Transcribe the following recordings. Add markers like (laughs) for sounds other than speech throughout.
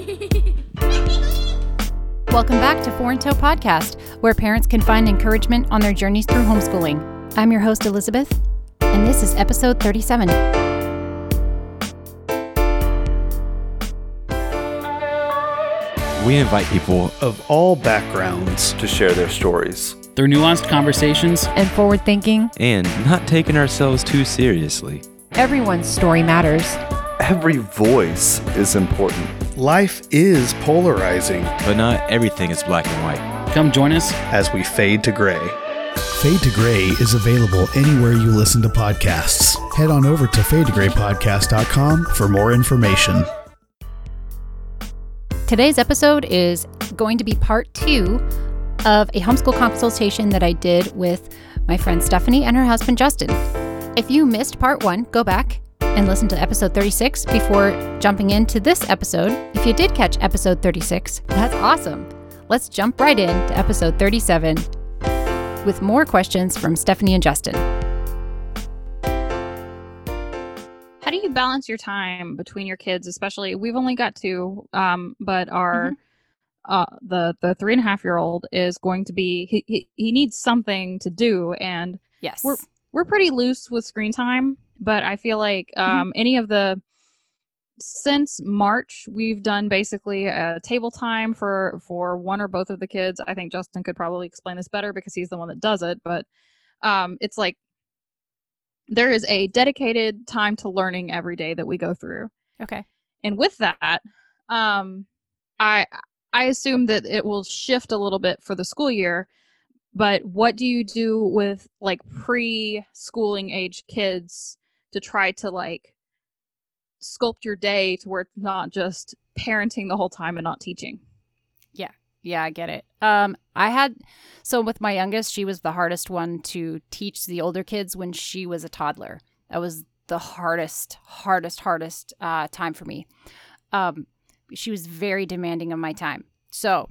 (laughs) Welcome back to Four In Tow Podcast, where parents can find encouragement on their journeys through homeschooling. I'm your host, Elizabeth, and this is episode 37. We invite people of all backgrounds to share their stories. Through nuanced conversations And forward thinking, and not taking ourselves too seriously. everyone's story matters. Every voice is important. Life is polarizing But not everything is black and white. Come join us. as we fade to gray. Fade to Gray is available anywhere you listen to podcasts. Head on over to fadeToGrayPodcast.com for more information. Today's episode is going to be part two of a homeschool consultation that I did with my friend Stephanie and her husband Justin. If you missed part one, go back and listen to episode 36 before jumping into this episode. If you did catch episode 36, that's awesome. Let's jump right in to episode 37 with more questions from Stephanie and Justin. how do you balance your time between your kids especially we've only got two um but our uh the the three and a half year old is going to be he, he he needs something to do and Yes. We're- we're pretty loose with screen time but i feel like um any of the since march we've done basically a table time for for one or both of the kids. I think justin could probably explain this better because he's the one that does it but um it's like there is a dedicated time to learning every day that we go through. Okay. and with that um i i assume that it will shift a little bit for the school year but what do you do with like pre-schooling age kids to try to like sculpt your day to where it's not just parenting the whole time and not teaching Yeah, Yeah, I get it. Um, I had so with my youngest, she was the hardest one to teach the older kids when she was a toddler. That was the hardest, hardest, hardest uh, time for me. Um, she was very demanding of my time. So,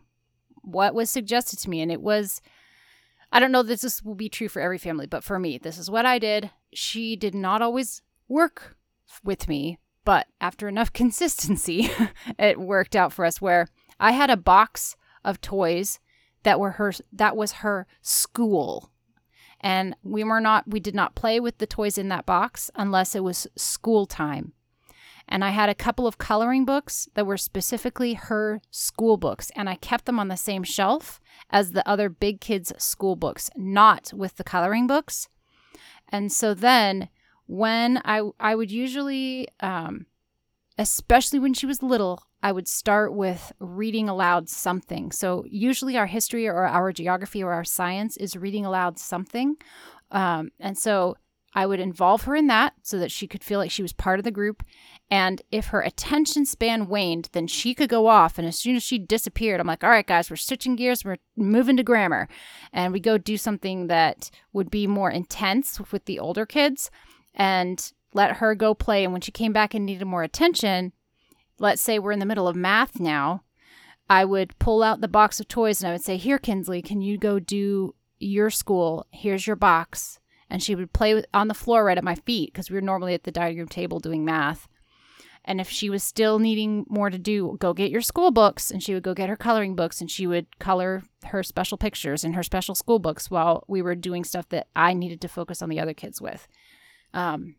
what was suggested to me, and it was, I don't know that this will be true for every family, but for me, this is what I did. She did not always work with me, but after enough (laughs) consistency, it worked out for us. Where I had a box of toys that were her that was her school and we were not we did not play with the toys in that box unless it was school time and i had a couple of coloring books that were specifically her school books and i kept them on the same shelf as the other big kids school books not with the coloring books and so then when i i would usually um especially when she was little, I would start with reading aloud something. So, usually, our history or our geography or our science is reading aloud something. Um, and so, I would involve her in that so that she could feel like she was part of the group. And if her attention span waned, then she could go off. And as soon as she disappeared, I'm like, all right, guys, we're switching gears. We're moving to grammar. And we go do something that would be more intense with the older kids and let her go play. And when she came back and needed more attention, let's say we're in the middle of math now, I would pull out the box of toys and I would say, Here, Kinsley, can you go do your school? Here's your box. And she would play on the floor right at my feet because we were normally at the dining room table doing math. And if she was still needing more to do, go get your school books. And she would go get her coloring books and she would color her special pictures in her special school books while we were doing stuff that I needed to focus on the other kids with. Um,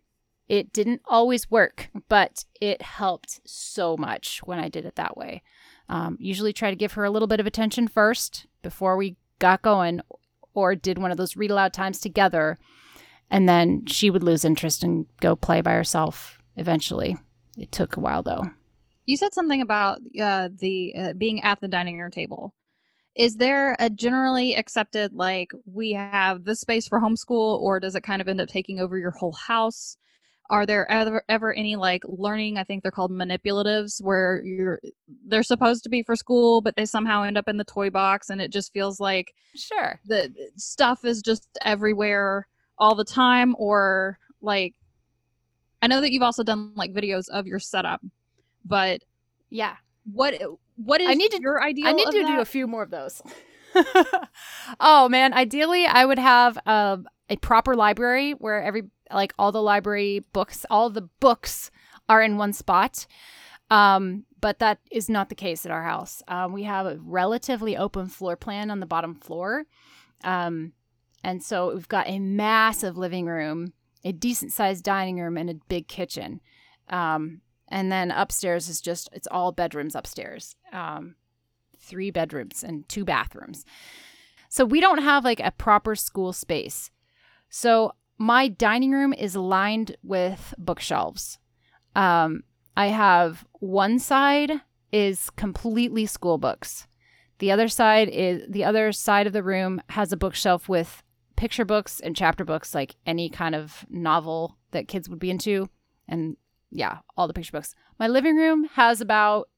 it didn't always work, but it helped so much when I did it that way. Um, usually try to give her a little bit of attention first before we got going, or did one of those read aloud times together, and then she would lose interest and go play by herself eventually. It took a while though. you said something about uh, the uh, being at the dining room table is there a generally accepted like we have this space for homeschool or does it kind of end up taking over your whole house are there ever, ever any like learning i think they're called manipulatives where you're they're supposed to be for school but they somehow end up in the toy box and it just feels like Sure. the stuff is just everywhere all the time or like i know that you've also done like videos of your setup but Yeah. what what is I need to- your ideal I need to do a few more of those. (laughs) oh man, ideally I would have um, a proper library where every like all the library books, all the books are in one spot. Um, but that is not the case at our house. Um, we have a relatively open floor plan on the bottom floor. Um, and so we've got a massive living room, a decent sized dining room, and a big kitchen. Um, and then upstairs is just, it's all bedrooms upstairs. Um, three bedrooms and two bathrooms. So we don't have like a proper school space. So my dining room is lined with bookshelves. Um, I have one side is completely school books. The other side is the other side of the room has a bookshelf with picture books and chapter books, like any kind of novel that kids would be into. And yeah, all the picture books. My living room has about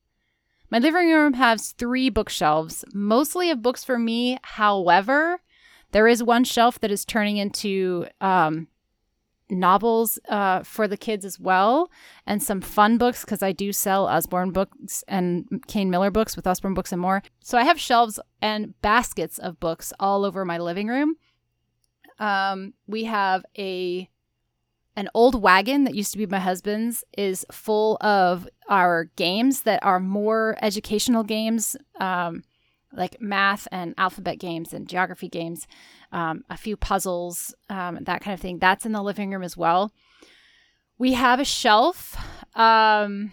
my living room has three bookshelves, mostly of books for me. However, there is one shelf that is turning into um, novels uh, for the kids as well, and some fun books because I do sell Usborne books and Kane Miller books with Usborne Books and more. So I have shelves and baskets of books all over my living room. Um, we have a an old wagon that used to be my husband's is full of our games that are more educational games um, like math and alphabet games and geography games um, a few puzzles um, that kind of thing. That's in the living room as well. We have a shelf um,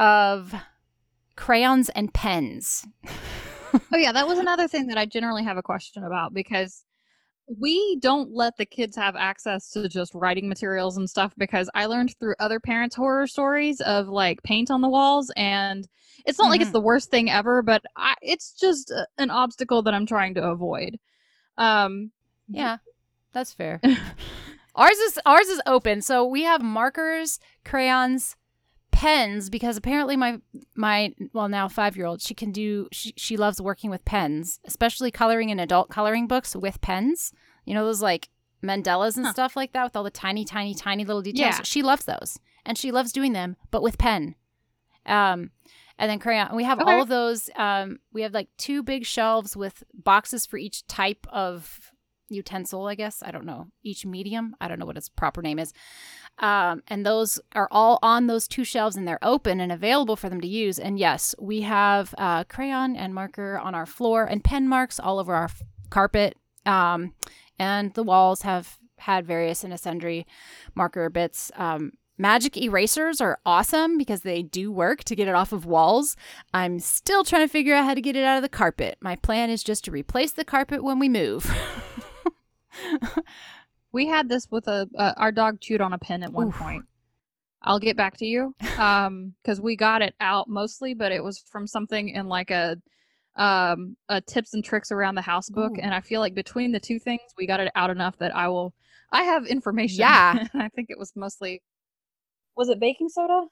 of crayons and pens. (laughs) Oh yeah, that was another thing that I generally have a question about because we don't let the kids have access to just writing materials and stuff because I learned through other parents' horror stories of like paint on the walls and it's not like it's Mhm. the worst thing ever, but I, it's just uh, an obstacle that I'm trying to avoid. Um, Yeah, that's fair. (laughs) ours is ours is open, so we have markers, crayons, pens because apparently my my well now five year old she can do she she loves working with pens, especially coloring in adult coloring books with pens. You know those like mandalas and Huh. stuff like that with all the tiny, tiny, tiny little details. Yeah. She loves those, and she loves doing them, but with pen. Um, and then crayon. We have Okay. all of those. Um, we have like two big shelves with boxes for each type of utensil, I guess. I don't know. Each medium. I don't know what its proper name is. Um, and those are all on those two shelves and they're open and available for them to use. And yes, we have uh, crayon and marker on our floor and pen marks all over our f- carpet. Um, and the walls have had various and sundry marker bits. Um, magic erasers are awesome because they do work to get it off of walls. I'm still trying to figure out how to get it out of the carpet. My plan is just to replace the carpet when we move. (laughs) (laughs) we had this with a uh, our dog chewed on a pen at one Oof. point. I'll get back to you um (laughs) because we got it out mostly, but it was from something in like a um a tips and tricks around the house book, Ooh. and I feel like between the two things, we got it out enough that I will. I have information. Yeah. (laughs) I think it was mostly. Was it baking soda?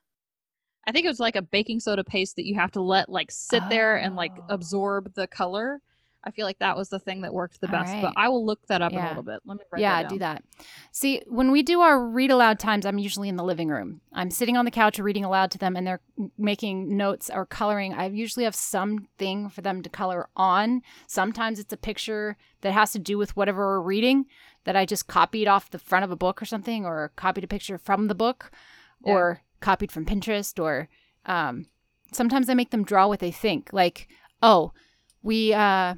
I think it was like a baking soda paste that you have to let like sit there and like Oh. absorb the color. I feel like that was the thing that worked the best, right. but I will look that up in a little bit. Let me write yeah, that do that. See, when we do our read aloud times, I'm usually in the living room. I'm sitting on the couch reading aloud to them, and they're making notes or coloring. I usually have something for them to color on. Sometimes it's a picture that has to do with whatever we're reading that I just copied off the front of a book or something, or copied a picture from the book, Yeah. or copied from Pinterest, or um, sometimes I make them draw what they think. Like, oh, we uh,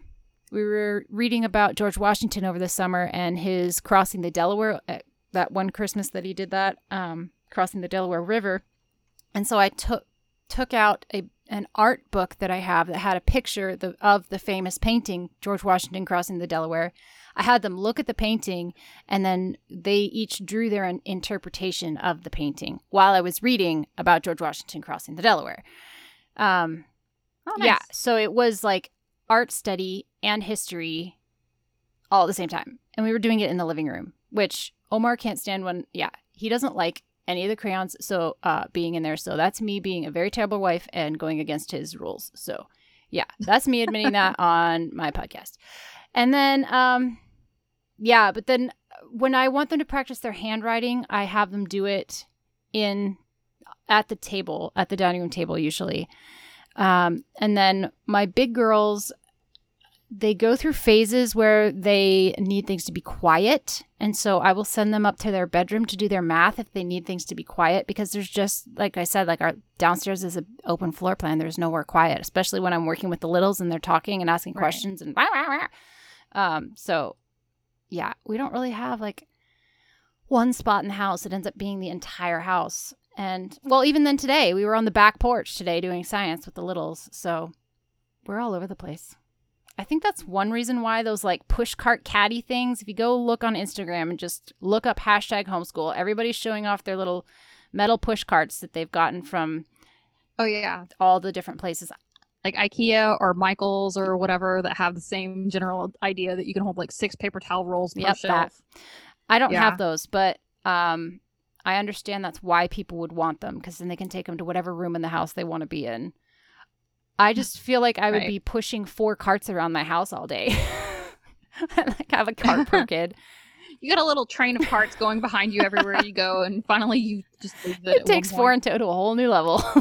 we were reading about George Washington over the summer and his crossing the Delaware. uh, That one Christmas that he did that, um, crossing the Delaware River, and so I took took out a an art book that I have that had a picture the, of the famous painting George Washington crossing the Delaware. I had them look at the painting, and then they each drew their in- interpretation of the painting while I was reading about George Washington crossing the Delaware. Um, Oh, yeah, so it was like art study and history all at the same time. And we were doing it in the living room, which Omar can't stand when, yeah, he doesn't like any of the crayons so uh being in there. So that's me being a very terrible wife and going against his rules. So yeah, that's me admitting that (laughs) on my podcast. And then um yeah, but then when I want them to practice their handwriting, I have them do it in at the table, at the dining room table usually. Um, and then my big girls, they go through phases where they need things to be quiet. And so I will send them up to their bedroom to do their math if they need things to be quiet because there's just, like I said, like our downstairs is an open floor plan. There's nowhere quiet, especially when I'm working with the littles and they're talking and asking Right. questions and. Um, so yeah, we don't really have like one spot in the house. It ends up being the entire house. And well, even then today, we were on the back porch today doing science with the littles. So we're all over the place. I think that's one reason why those like push cart caddy things, if you go look on Instagram and just look up hashtag homeschool, everybody's showing off their little metal push carts that they've gotten from Oh yeah, all the different places. like IKEA or Michaels or whatever that have the same general idea that you can hold like six paper towel rolls per Yep, that. I don't Yeah. have those, but um, I understand that's why people would want them because then they can take them to whatever room in the house they want to be in. I just feel like I would Right. be pushing four carts around my house all day. (laughs) I like have a cart per (laughs) kid. You got a little train of carts going behind you everywhere you go, and finally you just leave it. It takes four tow to a whole new level. (laughs)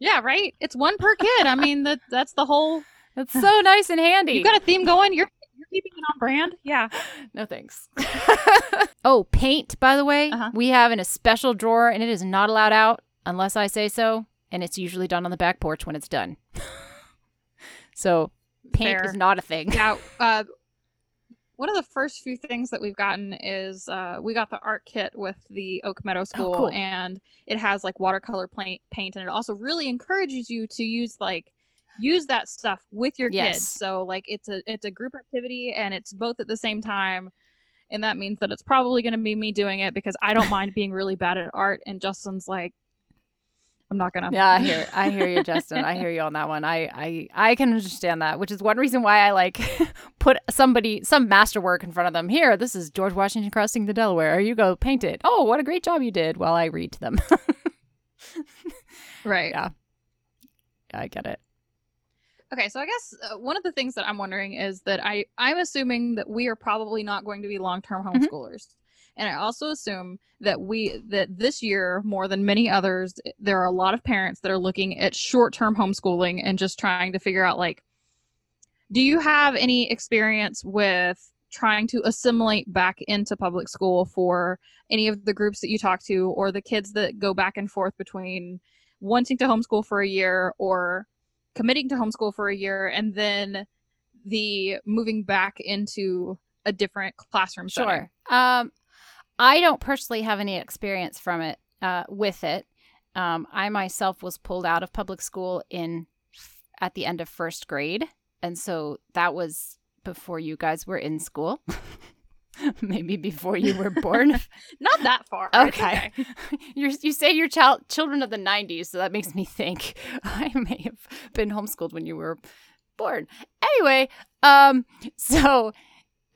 Yeah, right. It's one per kid. I mean, that that's the whole. That's so nice and handy. You got a theme going. You're you're keeping it on brand. Yeah. No thanks. oh, paint, by the way, Uh-huh. we have in a special drawer and it is not allowed out unless I say so. And it's usually done on the back porch when it's done. (laughs) so paint Fair. is not a thing. Yeah. (laughs) Uh, one of the first few things that we've gotten is uh, we got the art kit with the Oak Meadow School, cool. and it has like watercolor paint, paint, and it also really encourages you to use like use that stuff with your Yes. kids. So like it's a it's a group activity, and it's both at the same time. And that means that it's probably going to be me doing it because I don't mind being really bad at art. And Justin's like, I'm not gonna. Yeah, I hear I hear you, (laughs) Justin. I hear you on that one. I I I can understand that, which is one reason why I like (laughs) put somebody some masterwork in front of them. Here, this is George Washington crossing the Delaware. Or You go paint it. Oh, what a great job you did! While I read to them. (laughs) right. Yeah. I get it. Okay, so I guess uh, one of the things that I'm wondering is that I I'm assuming that we are probably not going to be long-term Mhm. homeschoolers. And I also assume that we that this year more than many others there are a lot of parents that are looking at short-term homeschooling and just trying to figure out like do you have any experience with trying to assimilate back into public school for any of the groups that you talk to or the kids that go back and forth between wanting to homeschool for a year or committing to homeschool for a year and then the moving back into a different classroom setting. Sure. Um, I don't personally have any experience from it uh, with it. Um, I myself was pulled out of public school in at the end of first grade, and so that was before you guys were in school. (laughs) Maybe before you were born. (laughs) Not that far. Okay. (laughs) You're, you say you're child children of the 90s, so that makes me think I may have been homeschooled when you were born. Anyway, um, so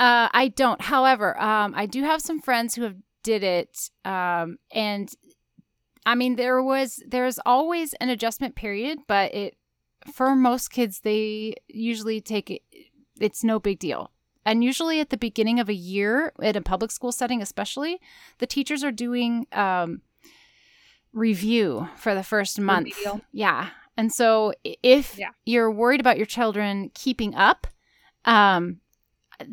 uh, I don't. However, um, I do have some friends who have did it, um, and I mean there was there's always an adjustment period, but it for most kids they usually take it. It's no big deal. And usually at the beginning of a year, in a public school setting especially, the teachers are doing um, review for the first month. Remedial. Yeah. And so if Yeah. you're worried about your children keeping up, um,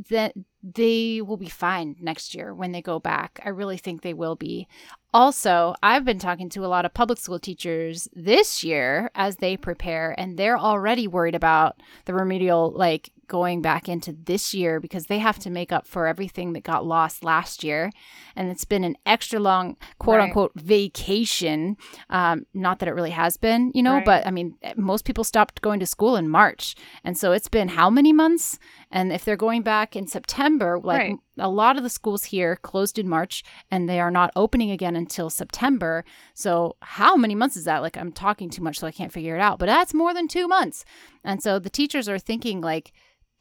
that they will be fine next year when they go back. I really think they will be. Also, I've been talking to a lot of public school teachers this year as they prepare, and they're already worried about the remedial, like going back into this year because they have to make up for everything that got lost last year. And it's been an extra long, quote Right. unquote, vacation. Um, not that it really has been, you know, Right. but I mean, most people stopped going to school in March. And so it's been how many months? And if they're going back in September, like Right. a lot of the schools here closed in March and they are not opening again until September. So how many months is that? Like I'm talking too much so I can't figure it out, but that's more than 2 months. And so the teachers are thinking like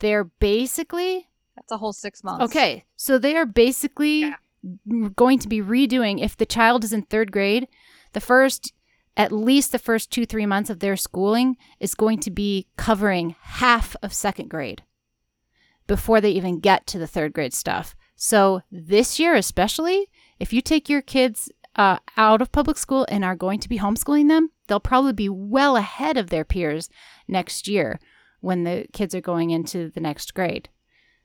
they're basically That's a whole six months. Okay, so they are basically Yeah. going to be redoing if the child is in third grade, the first at least the first 2-3 months of their schooling is going to be covering half of second grade before they even get to the third grade stuff. So this year especially, if you take your kids uh, out of public school and are going to be homeschooling them, they'll probably be well ahead of their peers next year when the kids are going into the next grade.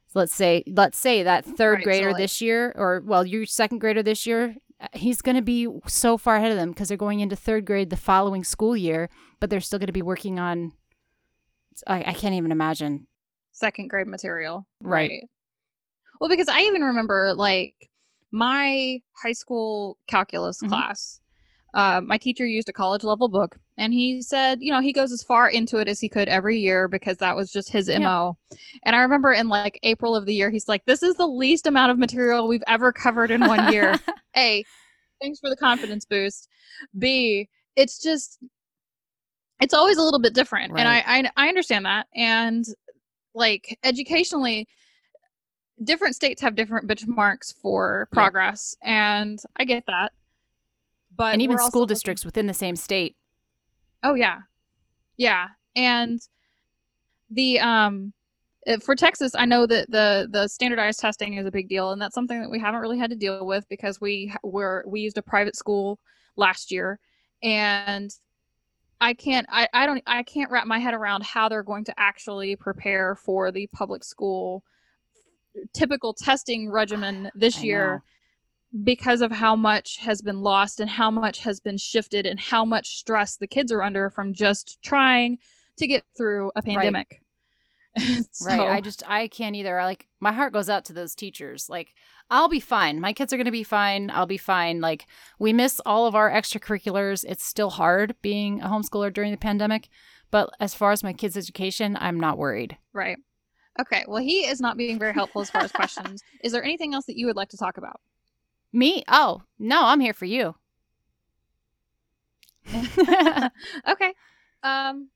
So let's say let's say that third Right, so, grader like- this year or well your second grader this year uh, he's going to be so far ahead of them because they're going into third grade the following school year but they're still going to be working on I, I can't even imagine second grade material. Right. Well, because I even remember like my high school calculus Mhm. class. Uh, my teacher used a college level book, and he said, you know, he goes as far into it as he could every year because that was just his Yeah. mo. And I remember in like April of the year, he's like, "This is the least amount of material we've ever covered in one year." (laughs) A, thanks for the confidence boost. B, it's just it's always a little bit different. And I, I I understand that. And like educationally, different states have different benchmarks for Yeah. progress. And I get that. But and even we're also school districts within the same state Oh yeah. Yeah. And the um uh, for Texas, I know that the the standardized testing is a big deal and that's something that we haven't really had to deal with because we were we used a private school last year and I can't I, I don't I can't wrap my head around how they're going to actually prepare for the public school typical testing regimen this I year because of how much has been lost and how much has been shifted and how much stress the kids are under from just trying to get through a pandemic. So, (laughs) Right. I just I can't either. I like my heart goes out to those teachers. Like I'll be fine. My kids are going to be fine. I'll be fine. Like we miss all of our extracurriculars. It's still hard being a homeschooler during the pandemic, but as far as my kids' education, I'm not worried. right. Okay. Well, he is not being very helpful as far as questions. (laughs) Is there anything else that you would like to talk about? Me? Oh, no, I'm here for you. (laughs) okay. Um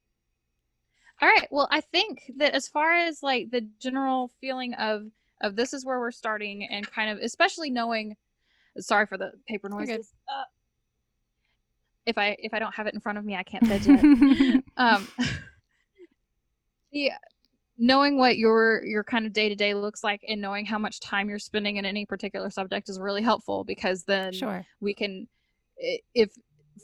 All right. Well, I think that as far as like the general feeling of of this is where we're starting and kind of especially knowing sorry for the paper noises. Uh, if I if I don't have it in front of me, I can't fidget. (laughs) um (laughs) the knowing what your your kind of day to day looks like and knowing how much time you're spending in any particular subject is really helpful because then sure. we can if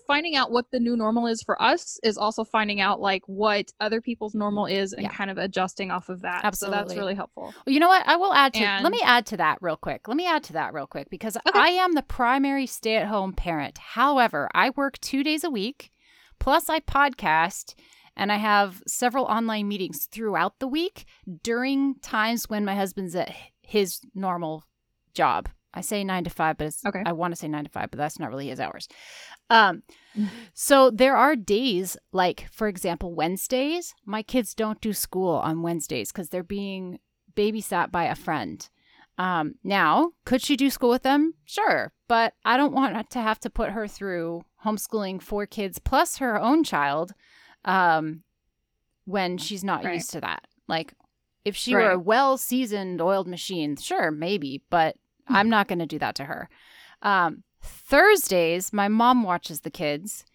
finding out what the new normal is for us is also finding out like what other people's normal is and Yeah. kind of adjusting off of that so that's really helpful Well, you know what? I will add to. And- let me add to that real quick. Let me add to that real quick because Okay. I am the primary stay-at-home parent. However, I work two days a week, plus I podcast, and I have several online meetings throughout the week during times when my husband's at his normal job. I say nine to five, but it's, Okay. I want to say nine to five, but that's not really his hours. Um, so there are days like, for example, Wednesdays. My kids don't do school on Wednesdays because they're being babysat by a friend. Um, now, could she do school with them? Sure, but I don't want to have to put her through homeschooling four kids plus her own child um, when she's not Right. used to that. Like, if she were a well seasoned oiled machine, sure, maybe, but I'm not going to do that to her. Um, Thursdays, my mom watches the kids.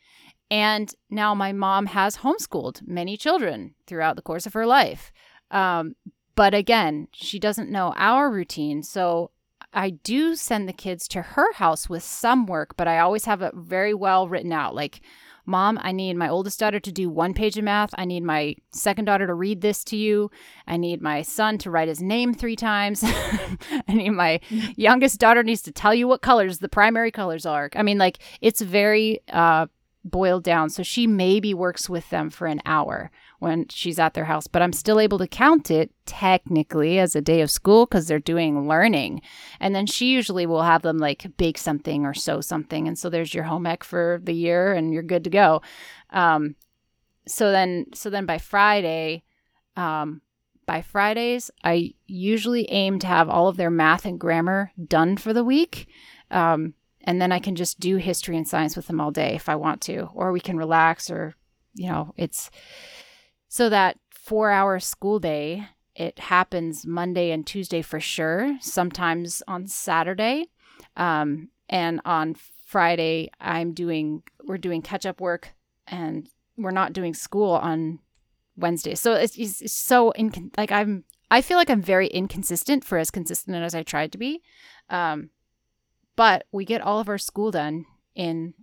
And now my mom has homeschooled many children throughout the course of her life. Um, but again, she doesn't know our routine. So I do send the kids to her house with some work, but I always have it very well written out. Like, Mom, I need my oldest daughter to do one page of math. I need my second daughter to read this to you. I need my son to write his name three times. (laughs) I need my (laughs) youngest daughter needs to tell you what colors the primary colors are. I mean, like, it's very uh, boiled down. So she maybe works with them for an hour when she's at their house, but I'm still able to count it technically as a day of school because they're doing learning. And then she usually will have them like bake something or sew something. And so there's your home ec for the year and you're good to go. Um, so then, so then by Friday, um, by Fridays, I usually aim to have all of their math and grammar done for the week. Um, and then I can just do history and science with them all day if I want to, or we can relax, or, you know, it's so that four hour school day, it happens Monday and Tuesday for sure, sometimes on Saturday. Um, and on Friday, I'm doing, we're doing catch up work and we're not doing school on Wednesday. So it's, it's, so, incon- like, I'm, I feel like I'm very inconsistent for as consistent as I tried to be. Um, but we get all of our school done in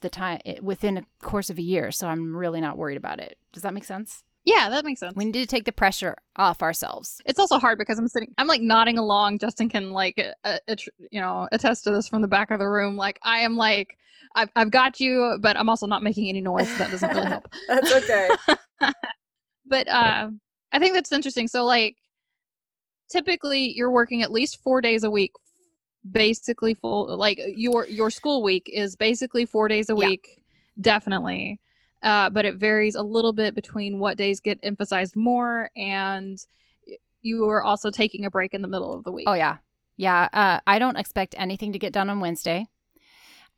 the time within a course of a year so i'm really not worried about it does that make sense Yeah, that makes sense. We need to take the pressure off ourselves. it's also hard because I'm sitting, I'm like nodding along. Justin can like, uh, you know, attest to this from the back of the room. Like I am like, I've, I've got you, but I'm also not making any noise. So that doesn't really help. (laughs) That's okay. (laughs) but uh, I think that's interesting. So like, typically you're working at least four days a week, basically full. Like your your school week is basically four days a Yeah. week, definitely. Uh, but it varies a little bit between what days get emphasized more, and you are also taking a break in the middle of the week. Oh yeah, yeah. Uh, I don't expect anything to get done on Wednesday,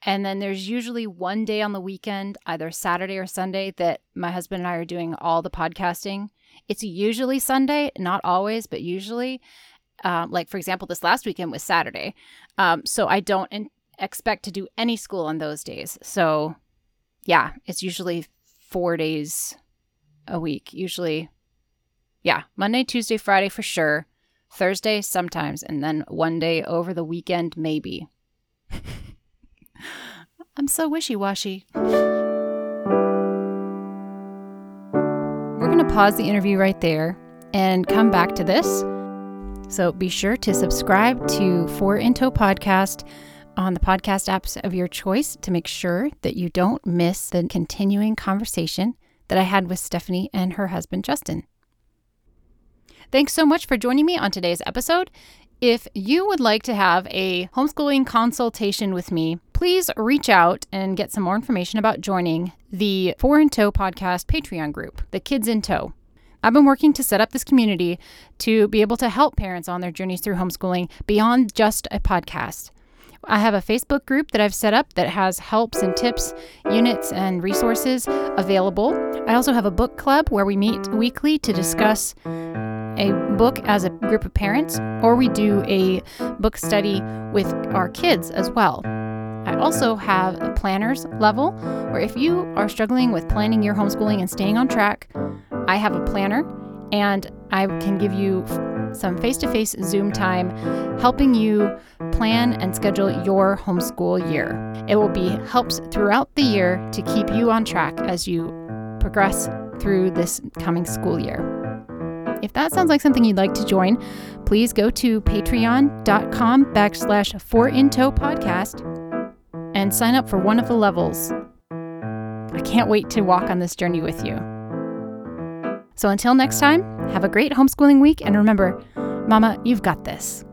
and then there's usually one day on the weekend, either Saturday or Sunday, that my husband and I are doing all the podcasting. It's usually Sunday, not always, but usually. Um, like for example, this last weekend was Saturday, um, so I don't in- expect to do any school on those days. So, yeah, it's usually four days a week. Usually, yeah, Monday, Tuesday, Friday for sure. Thursday sometimes, and then one day over the weekend, maybe. (laughs) I'm so wishy washy. We're going to pause the interview right there and come back to this. So be sure to subscribe to Four In Tow Podcast on the podcast apps of your choice to make sure that you don't miss the continuing conversation that I had with Stephanie and her husband, Justin. Thanks so much for joining me on today's episode. If you would like to have a homeschooling consultation with me, please reach out and get some more information about joining the Four in Tow podcast Patreon group, the Kids in Tow. I've been working to set up this community to be able to help parents on their journeys through homeschooling beyond just a podcast. I have a Facebook group that I've set up that has helps and tips, units, and resources available. I also have a book club where we meet weekly to discuss a book as a group of parents, or we do a book study with our kids as well. I also have a planners level where if you are struggling with planning your homeschooling and staying on track, I have a planner and I can give you some face to face Zoom time helping you plan and schedule your homeschool year. It will be helps throughout the year to keep you on track as you progress through this coming school year. If that sounds like something you'd like to join, please go to patreon.com backslash four in tow podcast and sign up for one of the levels. I can't wait to walk on this journey with you. So until next time, have a great homeschooling week and remember, Mama, you've got this.